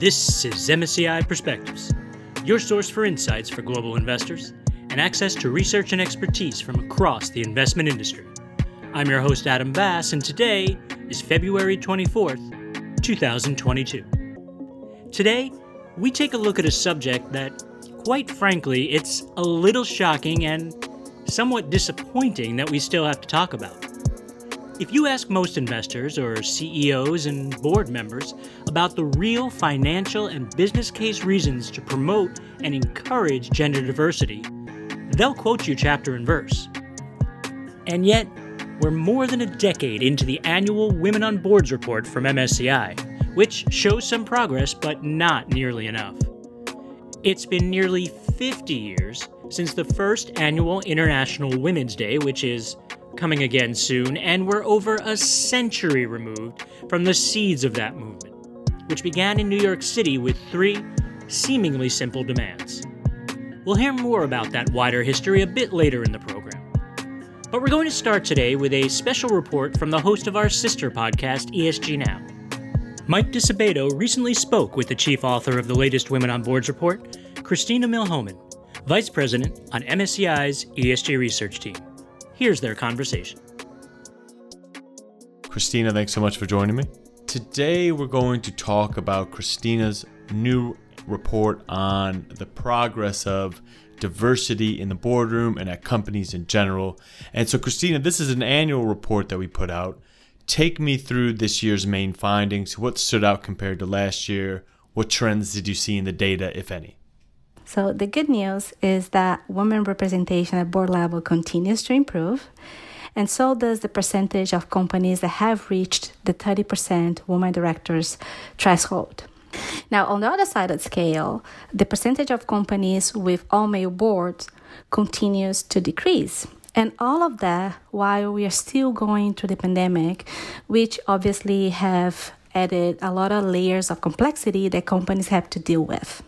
This is MSCI Perspectives, your source for insights for global investors and access to research and expertise from across the investment industry. I'm your host, Adam Bass, and today is February 24th, 2022. Today, we take a look at a subject that, quite frankly, it's a little shocking and somewhat disappointing that we still have to talk about. If you ask most investors or CEOs and board members about the real financial and business case reasons to promote and encourage gender diversity, they'll quote you chapter and verse. And yet, we're more than a decade into the annual Women on Boards report from MSCI, which shows some progress but not nearly enough. It's been nearly 50 years since the first annual International Women's Day, which is coming again soon, and we're over a century removed from the seeds of that movement, which began in New York City with three seemingly simple demands. We'll hear more about that wider history a bit later in the program. But we're going to start today with a special report from the host of our sister podcast, ESG Now. Mike Disabato recently spoke with the chief author of the latest Women on Boards report, Christina Milhomem, Vice President on MSCI's ESG research team. Here's their conversation. Christina, thanks so much for joining me. Today, we're going to talk about Christina's new report on the progress of diversity in the boardroom and at companies in general. And so, Christina, this is an annual report that we put out. Take me through this year's main findings. What stood out compared to last year? What trends did you see in the data, if any? So the good news is that women representation at board level continues to improve, and so does the percentage of companies that have reached the 30% women directors threshold. Now, on the other side of the scale, the percentage of companies with all male boards continues to decrease. And all of that while we are still going through the pandemic, which obviously have added a lot of layers of complexity that companies have to deal with.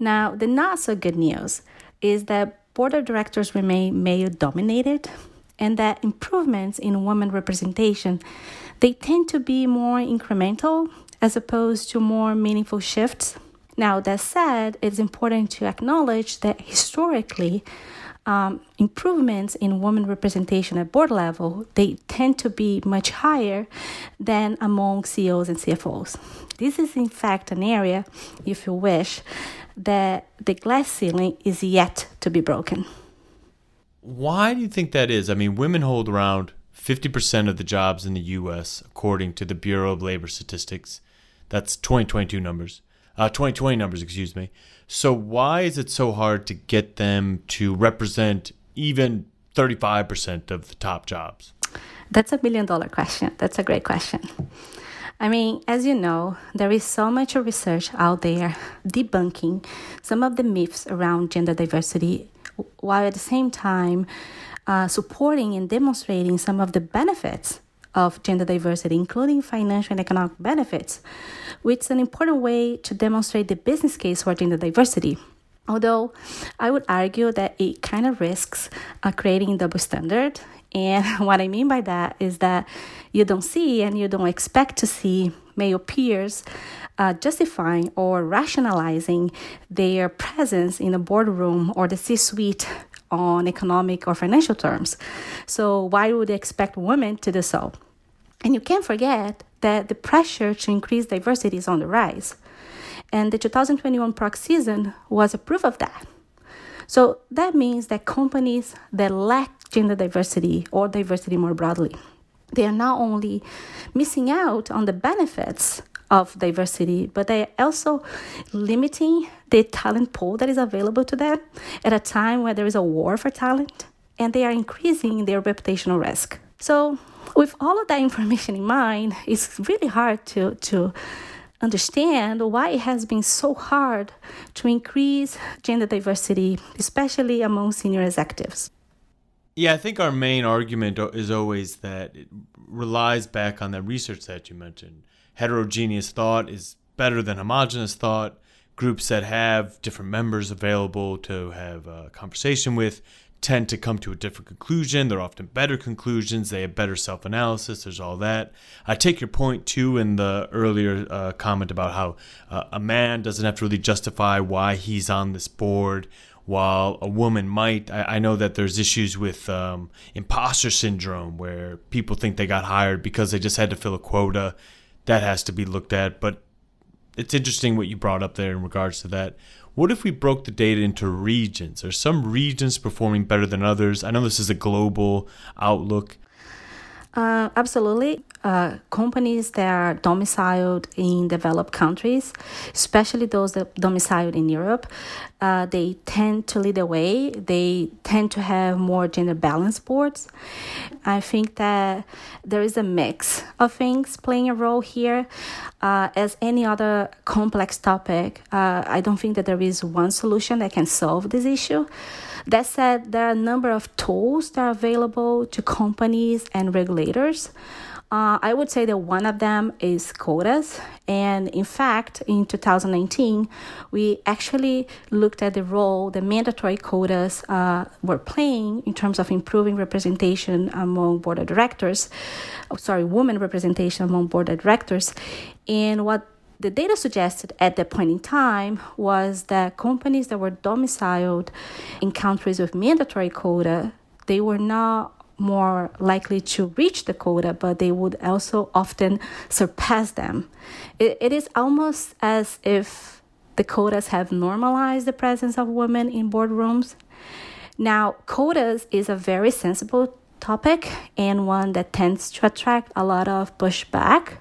Now, the not so good news is that board of directors remain male dominated and that improvements in women representation they tend to be more incremental as opposed to more meaningful shifts. Now, that said, it's important to acknowledge that historically, um, improvements in women representation at board level they tend to be much higher than among CEOs and CFOs. This is in fact an area, if you wish, that the glass ceiling is yet to be broken. Why do you think that is? I mean, women hold around 50% of the jobs in the U.S., according to the Bureau of Labor Statistics. That's 2022 numbers. Uh, 2020 numbers, excuse me. So, why is it so hard to get them to represent even 35% of the top jobs? That's a billion dollar question. That's a great question. I mean, as you know, there is so much research out there debunking some of the myths around gender diversity, while at the same time uh, supporting and demonstrating some of the benefits of gender diversity, including financial and economic benefits, which is an important way to demonstrate the business case for gender diversity. Although I would argue that it kind of risks uh, creating double standard and what I mean by that is that you don't see and you don't expect to see male peers uh, justifying or rationalizing their presence in the boardroom or the C suite on economic or financial terms. So, why would they expect women to do so? And you can't forget that the pressure to increase diversity is on the rise. And the 2021 proxy season was a proof of that. So that means that companies that lack gender diversity or diversity more broadly, they are not only missing out on the benefits of diversity, but they are also limiting the talent pool that is available to them at a time where there is a war for talent and they are increasing their reputational risk. So, with all of that information in mind, it's really hard to, to understand why it has been so hard to increase gender diversity, especially among senior executives. Yeah, I think our main argument is always that it relies back on that research that you mentioned. Heterogeneous thought is better than homogenous thought. Groups that have different members available to have a conversation with tend to come to a different conclusion. They're often better conclusions. They have better self analysis. There's all that. I take your point too in the earlier uh, comment about how uh, a man doesn't have to really justify why he's on this board, while a woman might. I, I know that there's issues with um, imposter syndrome where people think they got hired because they just had to fill a quota. That has to be looked at. But it's interesting what you brought up there in regards to that. What if we broke the data into regions? Are some regions performing better than others? I know this is a global outlook. Uh, absolutely. Uh, companies that are domiciled in developed countries, especially those that domiciled in Europe, uh, they tend to lead the way. They tend to have more gender balanced boards. I think that there is a mix of things playing a role here. Uh, as any other complex topic, uh, I don't think that there is one solution that can solve this issue. That said, there are a number of tools that are available to companies and regulators. Uh, I would say that one of them is quotas. And in fact, in 2019, we actually looked at the role the mandatory quotas uh, were playing in terms of improving representation among board of directors, oh, sorry, women representation among board of directors. And what the data suggested at that point in time was that companies that were domiciled in countries with mandatory quota, they were not more likely to reach the quota, but they would also often surpass them. it, it is almost as if the quotas have normalized the presence of women in boardrooms. Now, quotas is a very sensible topic and one that tends to attract a lot of pushback,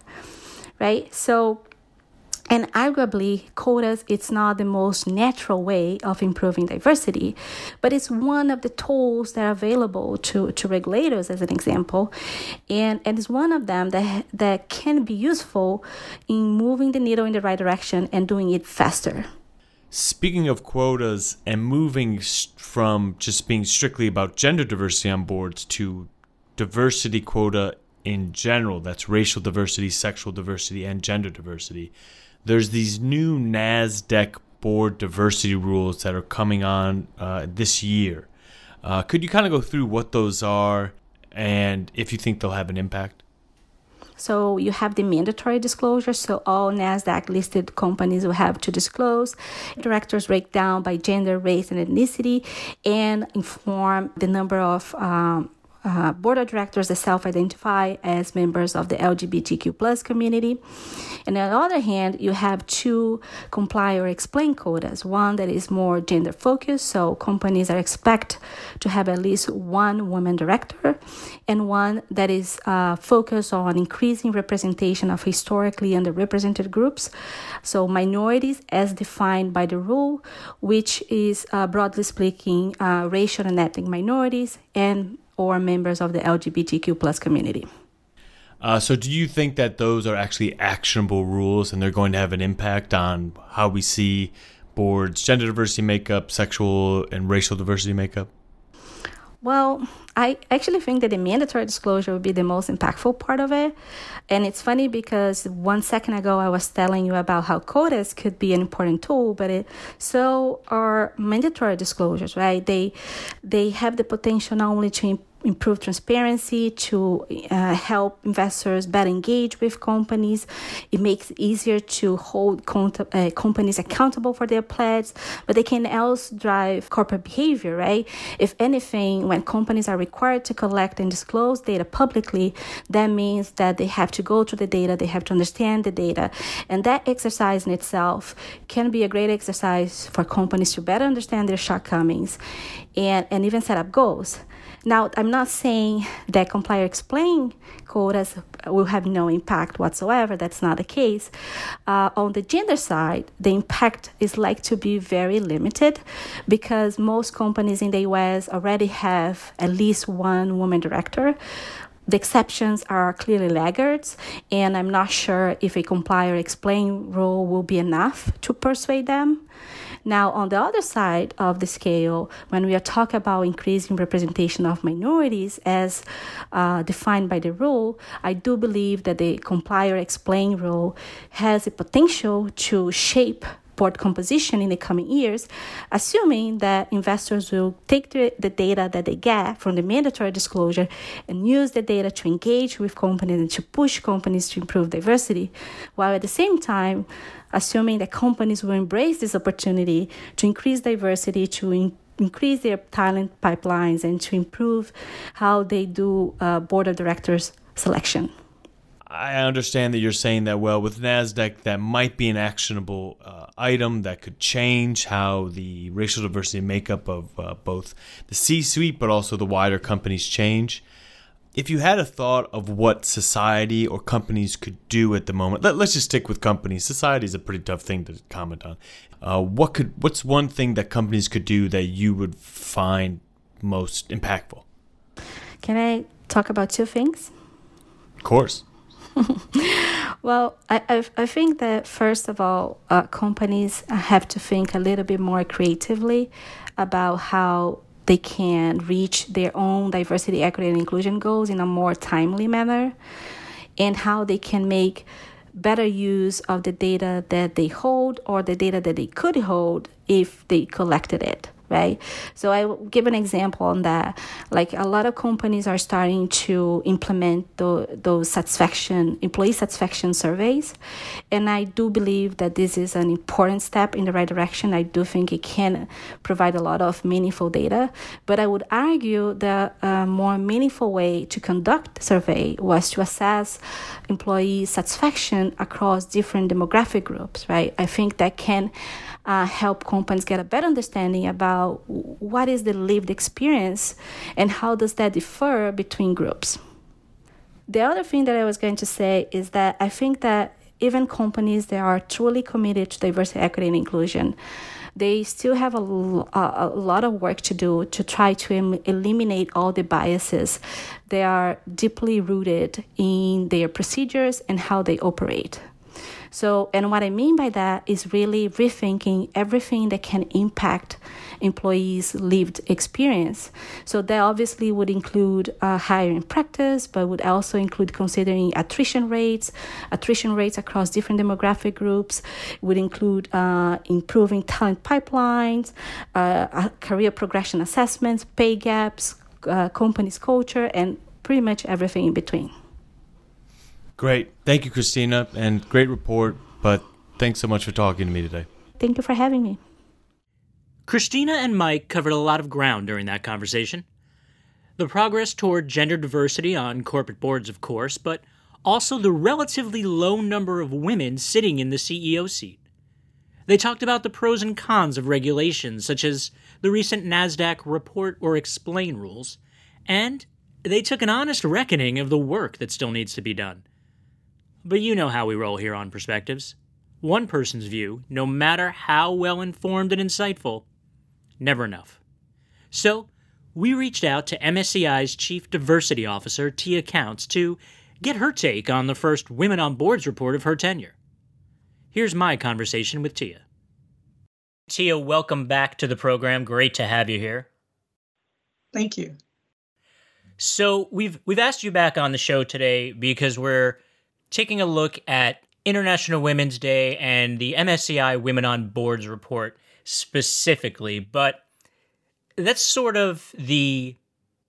right? So, and arguably, quotas, it's not the most natural way of improving diversity, but it's one of the tools that are available to, to regulators, as an example. And, and it's one of them that, that can be useful in moving the needle in the right direction and doing it faster. Speaking of quotas and moving from just being strictly about gender diversity on boards to diversity quota in general, that's racial diversity, sexual diversity, and gender diversity there's these new NASDAQ board diversity rules that are coming on uh, this year. Uh, could you kind of go through what those are and if you think they'll have an impact? So you have the mandatory disclosure. So all NASDAQ listed companies will have to disclose directors break down by gender, race, and ethnicity and inform the number of um, uh, board of directors that self-identify as members of the LGBTQ plus community. And on the other hand, you have two comply or explain quotas. One that is more gender focused, so companies are expect to have at least one woman director, and one that is uh, focused on increasing representation of historically underrepresented groups, so minorities as defined by the rule, which is uh, broadly speaking uh, racial and ethnic minorities and or members of the LGBTQ plus community. Uh, so, do you think that those are actually actionable rules and they're going to have an impact on how we see boards' gender diversity makeup, sexual and racial diversity makeup? Well, I actually think that the mandatory disclosure would be the most impactful part of it. And it's funny because one second ago I was telling you about how quotas could be an important tool, but it, so are mandatory disclosures, right? They they have the potential not only to improve transparency, to uh, help investors better engage with companies. It makes it easier to hold uh, companies accountable for their pledges, but they can also drive corporate behavior, right? If anything, when companies are required to collect and disclose data publicly, that means that they have to go to the data, they have to understand the data. And that exercise in itself can be a great exercise for companies to better understand their shortcomings and, and even set up goals. Now, I'm not saying that comply or explain quotas will have no impact whatsoever. That's not the case. Uh, on the gender side, the impact is like to be very limited because most companies in the US already have at least one woman director. The exceptions are clearly laggards, and I'm not sure if a comply or explain rule will be enough to persuade them. Now, on the other side of the scale, when we are talking about increasing representation of minorities as uh, defined by the rule, I do believe that the comply or explain rule has a potential to shape board composition in the coming years, assuming that investors will take the, the data that they get from the mandatory disclosure and use the data to engage with companies and to push companies to improve diversity, while at the same time, assuming that companies will embrace this opportunity to increase diversity, to in- increase their talent pipelines, and to improve how they do uh, board of directors selection. I understand that you're saying that, well, with NASDAQ, that might be an actionable uh, item that could change how the racial diversity makeup of uh, both the C suite but also the wider companies change. If you had a thought of what society or companies could do at the moment, let, us just stick with companies. Society is a pretty tough thing to comment on. Uh, what could what's one thing that companies could do that you would find most impactful? Can I talk about two things? Of course. well, I, I, think that first of all, uh, companies have to think a little bit more creatively about how they can reach their own diversity, equity, and inclusion goals in a more timely manner, and how they can make better use of the data that they hold or the data that they could hold if they collected it right? So I will give an example on that. Like a lot of companies are starting to implement the, those satisfaction, employee satisfaction surveys. And I do believe that this is an important step in the right direction. I do think it can provide a lot of meaningful data. But I would argue that a uh, more meaningful way to conduct the survey was to assess employee satisfaction across different demographic groups, right? I think that can uh, help companies get a better understanding about what is the lived experience and how does that differ between groups. The other thing that I was going to say is that I think that even companies that are truly committed to diversity, equity, and inclusion, they still have a, a, lot of work to do to try to em- eliminate all the biases that are deeply rooted in their procedures and how they operate. So, and what I mean by that is really rethinking everything that can impact employees' lived experience. So, that obviously would include uh, hiring practice, but would also include considering attrition rates, attrition rates across different demographic groups, would include uh, improving talent pipelines, uh, career progression assessments, pay gaps, uh, companies' culture, and pretty much everything in between. Great. Thank you, Christina, and great report. But thanks so much for talking to me today. Thank you for having me. Christina and Mike covered a lot of ground during that conversation. The progress toward gender diversity on corporate boards, of course, but also the relatively low number of women sitting in the CEO seat. They talked about the pros and cons of regulations, such as the recent NASDAQ report or explain rules, and they took an honest reckoning of the work that still needs to be done. But you know how we roll here on Perspectives. One person's view, no matter how well informed and insightful, never enough. So, we reached out to MSCI's Chief Diversity Officer, Tia Counts, to get her take on the first Women on Boards report of her tenure. Here's my conversation with Tia. Tia, welcome back to the program. Great to have you here. Thank you. So, we've we've asked you back on the show today because we're taking a look at International Women's Day and the MSCI Women on Boards report specifically, but that's sort of the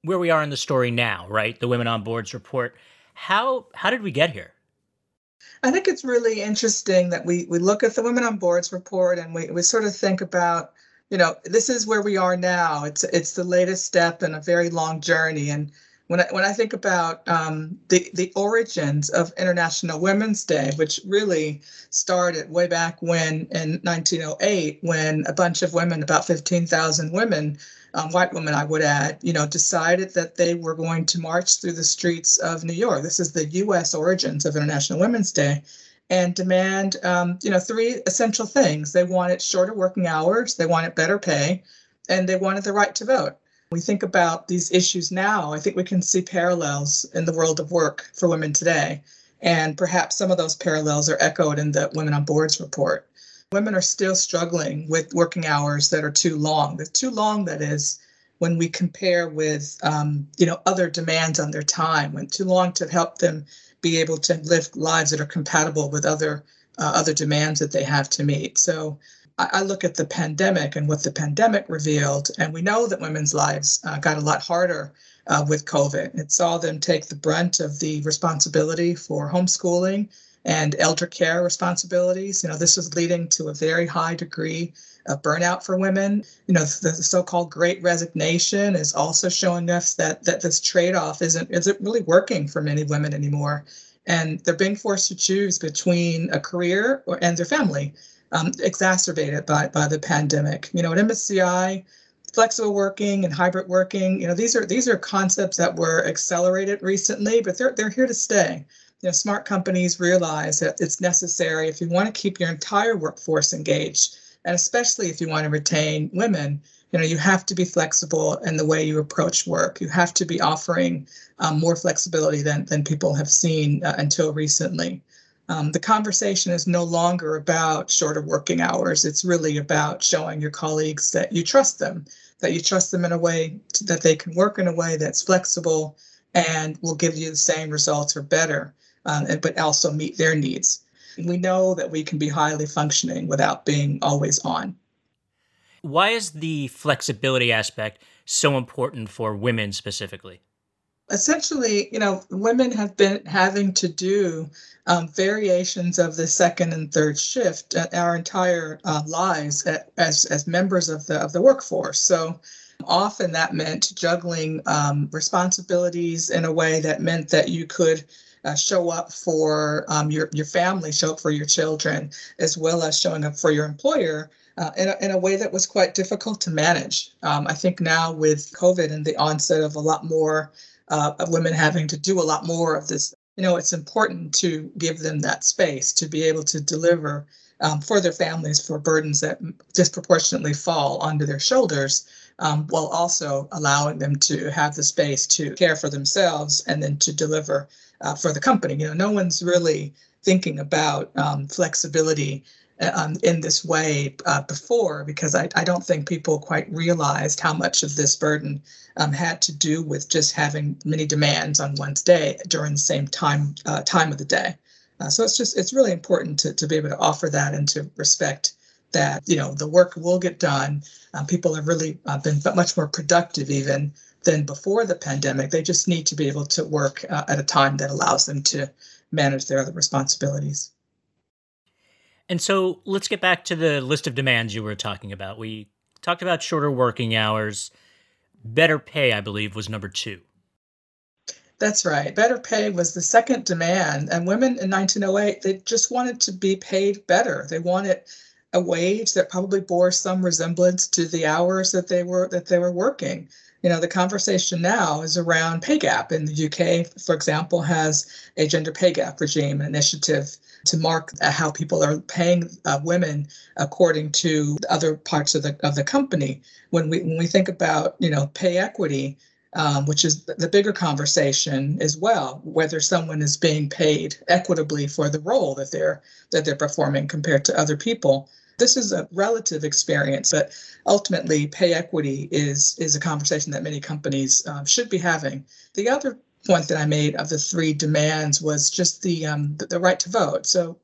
where we are in the story now, right? The Women on Boards report. How how did we get here? I think it's really interesting that we we look at the Women on Boards report and we, we sort of think about, you know, this is where we are now. It's it's the latest step in a very long journey. And when I, when I think about um, the the origins of International Women's Day, which really started way back when in 1908, when a bunch of women, about 15,000 women, um, white women, I would add, you know, decided that they were going to march through the streets of New York. This is the U.S. origins of International Women's Day, and demand, um, you know, three essential things. They wanted shorter working hours, they wanted better pay, and they wanted the right to vote we think about these issues now, I think we can see parallels in the world of work for women today. And perhaps some of those parallels are echoed in the Women on Boards report. Women are still struggling with working hours that are too long. The too long, that is, when we compare with um, you know other demands on their time, when too long to help them be able to live lives that are compatible with other uh, other demands that they have to meet. So I, look at the pandemic and what the pandemic revealed, and we know that women's lives uh, got a lot harder uh, with COVID. It saw them take the brunt of the responsibility for homeschooling and elder care responsibilities. You know, this is leading to a very high degree of burnout for women. You know, the, the so-called great resignation is also showing us that that this trade-off isn't isn't really working for many women anymore. And they're being forced to choose between a career or, and their family, um, exacerbated by, by the pandemic. You know, at MSCI, flexible working and hybrid working, you know, these are these are concepts that were accelerated recently, but they're they're here to stay you know, smart companies realize that it's necessary if you want to keep your entire workforce engaged, and especially if you want to retain women. You know, you have to be flexible in the way you approach work. You have to be offering um, more flexibility than than people have seen uh, until recently. Um, the conversation is no longer about shorter working hours. It's really about showing your colleagues that you trust them, that you trust them in a way that they can work in a way that's flexible and will give you the same results or better um, but also meet their needs. We know that we can be highly functioning without being always on. Why is the flexibility aspect so important for women specifically? Essentially, you know, women have been having to do um, variations of the second and third shift our entire uh, lives as as members of the of the workforce. So often that meant juggling um, responsibilities in a way that meant that you could uh, show up for um, your, your family, show up for your children, as well as showing up for your employer uh, in, a, in a way that was quite difficult to manage. Um, I think now with COVID and the onset of a lot more uh, of women having to do a lot more of this, you know, it's important to give them that space to be able to deliver um, for their families for burdens that disproportionately fall onto their shoulders. Um, while also allowing them to have the space to care for themselves and then to deliver uh, for the company. You know, no one's really thinking about um, flexibility um, in this way uh, before because I, I don't think people quite realized how much of this burden um, had to do with just having many demands on one's day during the same time uh, time of the day. Uh, so it's just it's really important to, to be able to offer that and to respect that you know the work will get done. Um, people have really uh, been much more productive even than before the pandemic. They just need to be able to work uh, at a time that allows them to manage their other responsibilities. And so let's get back to the list of demands you were talking about. We talked about shorter working hours. Better pay, I believe, was number two. That's right. Better pay was the second demand. And women in 1908, they just wanted to be paid better. They wanted a wage that probably bore some resemblance to the hours that they were that they were working you know the conversation now is around pay gap in the uk for example has a gender pay gap regime initiative to mark how people are paying uh, women according to other parts of the of the company when we when we think about you know pay equity um, which is the bigger conversation as well whether someone is being paid equitably for the role that they're that they're performing compared to other people this is a relative experience, but ultimately, pay equity is is a conversation that many companies um, should be having. The other point that I made of the three demands was just the, um, the, the right to vote. So,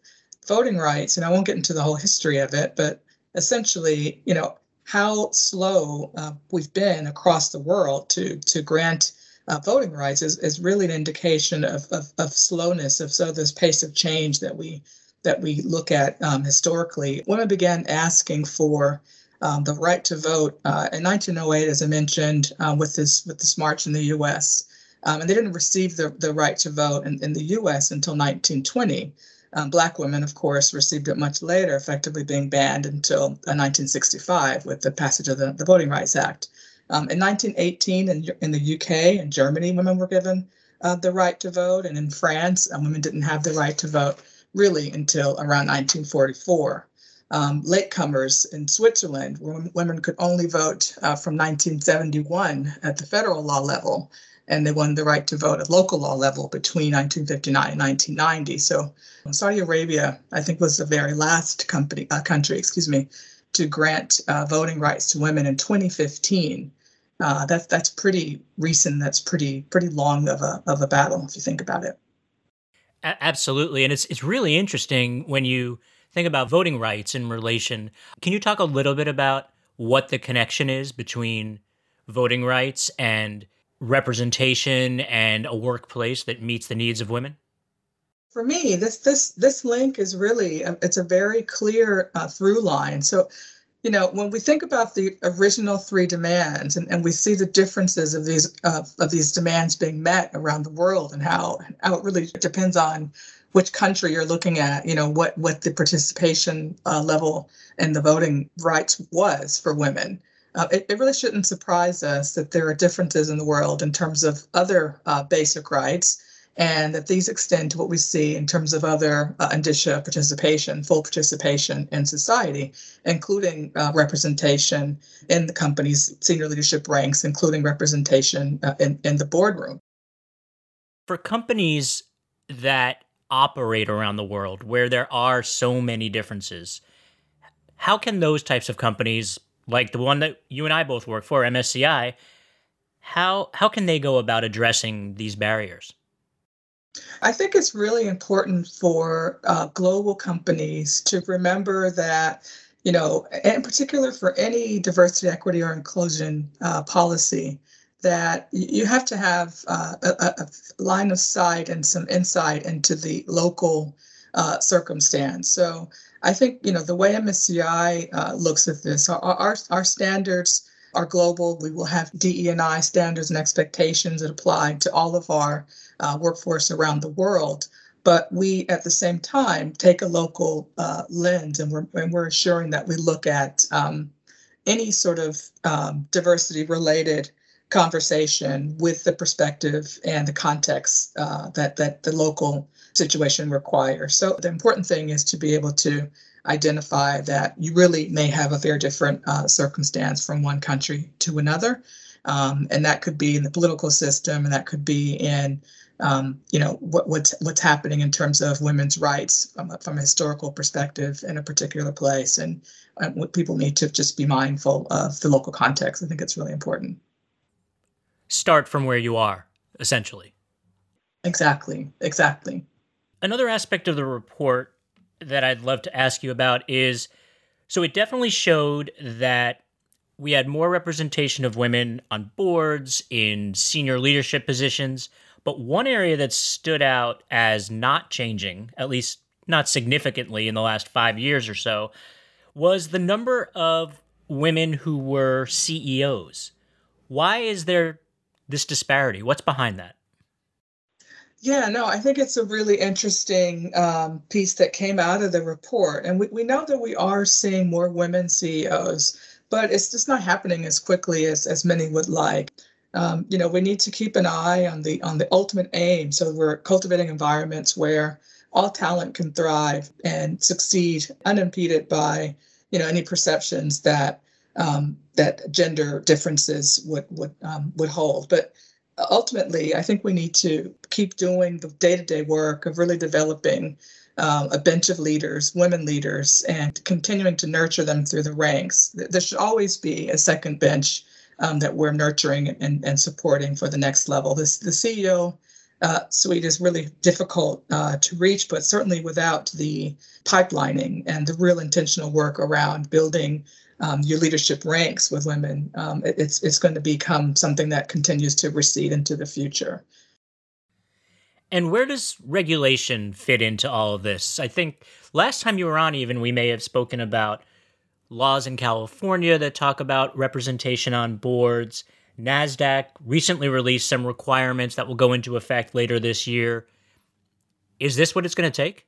voting rights, and I won't get into the whole history of it, but essentially, you know, how slow uh, we've been across the world to to grant uh, voting rights is, is really an indication of, of, of slowness of so this pace of change that we that we look at um, historically, women began asking for um, the right to vote uh, in 1908, as I mentioned, uh, with this with this march in the U.S. Um, and they didn't receive the, the right to vote in, in the U.S. until 1920. Um, black women, of course, received it much later, effectively being banned until uh, 1965 with the passage of the, the Voting Rights Act. Um, in 1918, in, in the UK and Germany, women were given uh, the right to vote, and in France, uh, women didn't have the right to vote really until around 1944. Um, latecomers in Switzerland, women could only vote uh, from 1971 at the federal law level, and they won the right to vote at local law level between 1959 and 1990. So Saudi Arabia, I think, was the very last company, uh, country, excuse me, to grant uh, voting rights to women in 2015. Uh, that's that's pretty recent. That's pretty pretty long of a of a battle if you think about it. A- absolutely, and it's it's really interesting when you think about voting rights in relation. Can you talk a little bit about what the connection is between voting rights and representation and a workplace that meets the needs of women? For me, this this this link is really a, it's a very clear uh, through line. So, you know, when we think about the original three demands, and, and we see the differences of these uh, of these demands being met around the world, and how how it really depends on which country you're looking at, you know, what what the participation uh, level and the voting rights was for women. Uh, it, it, really shouldn't surprise us that there are differences in the world in terms of other uh, basic rights, and that these extend to what we see in terms of other uh, indicia participation, full participation in society, including uh, representation in the company's senior leadership ranks, including representation uh, in, in the boardroom. For companies that operate around the world where there are so many differences. How can those types of companies, like the one that you and I both work for, MSCI, how how can they go about addressing these barriers? I think it's really important for uh, global companies to remember that, you know, in particular for any diversity, equity, or inclusion uh, policy, that you have to have uh, a, a, line of sight and some insight into the local uh, circumstance. So I think you know the way MSCI uh, looks at this, our, our, our standards are global. We will have DE&I standards and expectations that apply to all of our uh, workforce around the world. But we, at the same time, take a local uh, lens, and we're and we're assuring that we look at um, any sort of um, diversity-related conversation with the perspective and the context uh, that that the local situation require. So the important thing is to be able to identify that you really may have a very different uh, circumstance from one country to another, um, and that could be in the political system, and that could be in um, you know what, what's what's happening in terms of women's rights from, from a historical perspective in a particular place, and uh, what people need to just be mindful of the local context. I think it's really important start from where you are, essentially. Exactly, exactly. Another aspect of the report that I'd love to ask you about is so it definitely showed that we had more representation of women on boards, in senior leadership positions, but one area that stood out as not changing, at least not significantly in the last five years or so, was the number of women who were CEOs. Why is there this disparity? What's behind that? Yeah, no, I think it's a really interesting um, piece that came out of the report. And we, we know that we are seeing more women CEOs, but it's just not happening as quickly as, as many would like. Um, you know, we need to keep an eye on the on the ultimate aim. So we're cultivating environments where all talent can thrive and succeed unimpeded by, you know, any perceptions that um, that gender differences would would um, would hold. But ultimately, I think we need to keep doing the day to day work of really developing um, a bench of leaders, women leaders, and continuing to nurture them through the ranks. There should always be a second bench um, that we're nurturing and, and supporting for the next level. This the CEO uh, suite is really difficult uh, to reach, but certainly without the pipelining and the real intentional work around building um, your leadership ranks with women, um, it, it's it's going to become something that continues to recede into the future. And where does regulation fit into all of this? I think last time you were on, even we may have spoken about laws in California that talk about representation on boards. NASDAQ recently released some requirements that will go into effect later this year. Is this what it's going to take?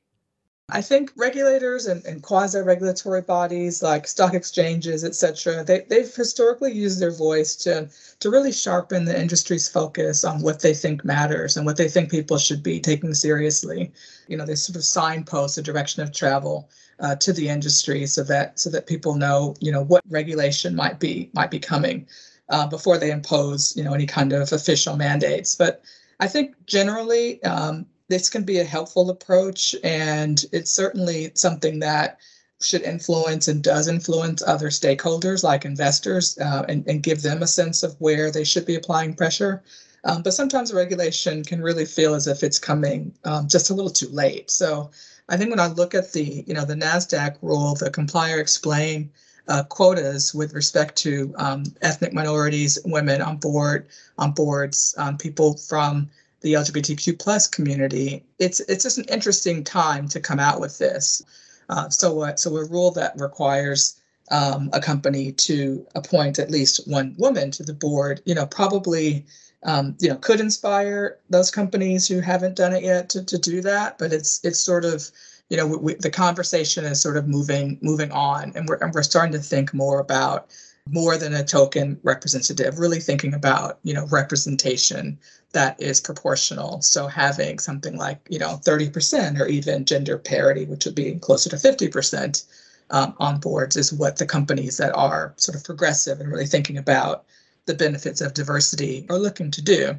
I think regulators and, and quasi-regulatory bodies like stock exchanges, et cetera, they, they've historically used their voice to, to really sharpen the industry's focus on what they think matters and what they think people should be taking seriously. You know, they sort of signpost the direction of travel uh, to the industry so that so that people know, you know, what regulation might be might be coming uh, before they impose, you know, any kind of official mandates. But I think generally, um, this can be a helpful approach, and it's certainly something that should influence and does influence other stakeholders like investors uh, and, and, give them a sense of where they should be applying pressure. Um, but sometimes regulation can really feel as if it's coming um, just a little too late. So I think when I look at the, you know, the NASDAQ rule, the comply or explain uh, quotas with respect to um, ethnic minorities, women on board, on boards, um, people from the LGBTQ plus community, it's it's just an interesting time to come out with this. Uh, so, uh, so a rule that requires um, a company to appoint at least one woman to the board, you know, probably, um, you know, could inspire those companies who haven't done it yet to, to do that. But it's it's sort of, you know, we, the conversation is sort of moving moving on, and we're and we're starting to think more about more than a token representative, really thinking about, you know, representation that is proportional. So having something like, you know, 30% or even gender parity, which would be closer to 50% um, on boards, is what the companies that are sort of progressive and really thinking about the benefits of diversity are looking to do.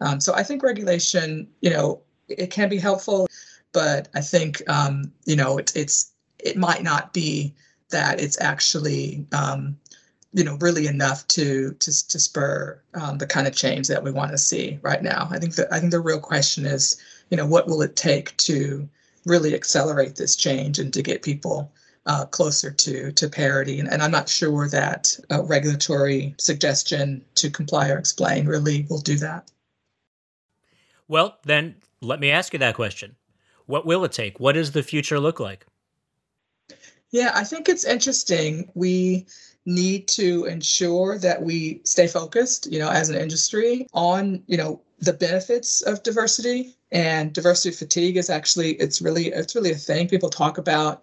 Um, so I think regulation, you know, it can be helpful, but I think, um, you know, it, it's it might not be that it's actually um, you know really enough to to to spur um, the kind of change that we want to see right now. I think that I think the real question is you know what will it take to really accelerate this change and to get people uh, closer to to parity. And, and, I'm not sure that a regulatory suggestion to comply or explain really will do that. Well, then let me ask you that question. What will it take? What does the future look like? Yeah, I think it's interesting. We need to ensure that we stay focused, you know, as an industry on, you know, the benefits of diversity. And diversity fatigue is actually it's really it's really a thing. People talk about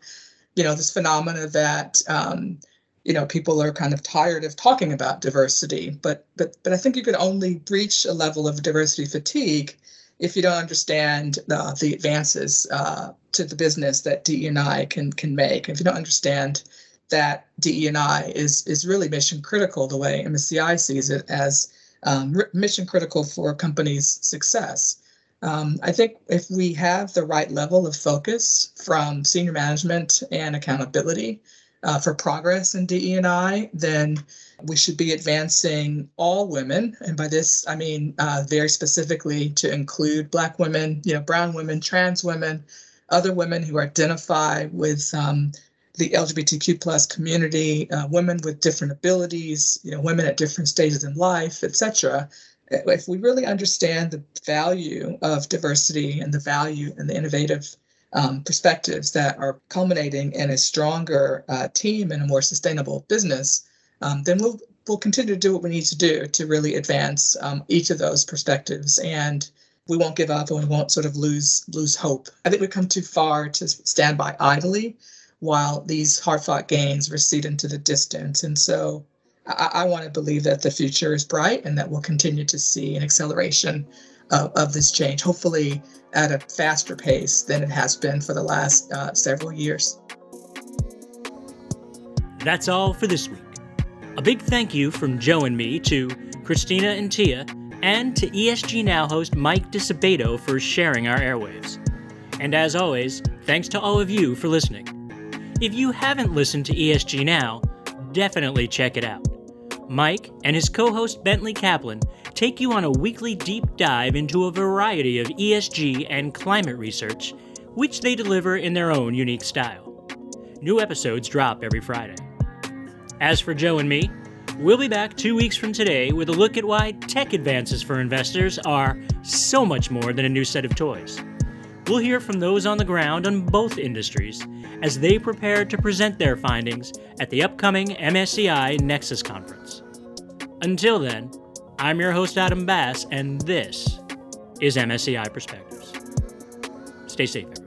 you know this phenomena that um, you know people are kind of tired of talking about diversity. But but but i think you can only reach a level of diversity fatigue if you don't understand uh, the advances uh, to the business that DE&I can can make. If you don't understand that DE&I is is really mission critical the way MSCI sees it as um, mission critical for a company's success. Um, I think if we have the right level of focus from senior management and accountability uh, for progress in DE&I, then we should be advancing all women, and by this I mean uh, very specifically to include Black women, you know, Brown women, trans women, other women who identify with um, the LGBTQ plus community, uh, women with different abilities, you know, women at different stages in life, etc. If we really understand the value of diversity and the value and the innovative um, perspectives that are culminating in a stronger uh, team and a more sustainable business, um, then we'll we'll continue to do what we need to do to really advance um, each of those perspectives and we won't give up and we won't sort of lose lose hope. I think we've come too far to stand by idly while these hard fought gains recede into the distance. And so I, I want to believe that the future is bright and that we'll continue to see an acceleration of, of this change, hopefully at a faster pace than it has been for the last uh, several years. That's all for this week. A big thank you from Joe and me to Christina and Tia, and to ESG Now host Mike Disabato for sharing our airwaves. And as always, thanks to all of you for listening. If you haven't listened to ESG Now, definitely check it out. Mike and his co host Bentley Kaplan take you on a weekly deep dive into a variety of ESG and climate research, which they deliver in their own unique style. New episodes drop every Friday. As for Joe and me, we'll be back two weeks from today with a look at why tech advances for investors are so much more than a new set of toys. We'll hear from those on the ground on both industries as they prepare to present their findings at the upcoming MSCI Nexus Conference. Until then, I'm your host, Adam Bass, and this is MSCI Perspectives. Stay safe.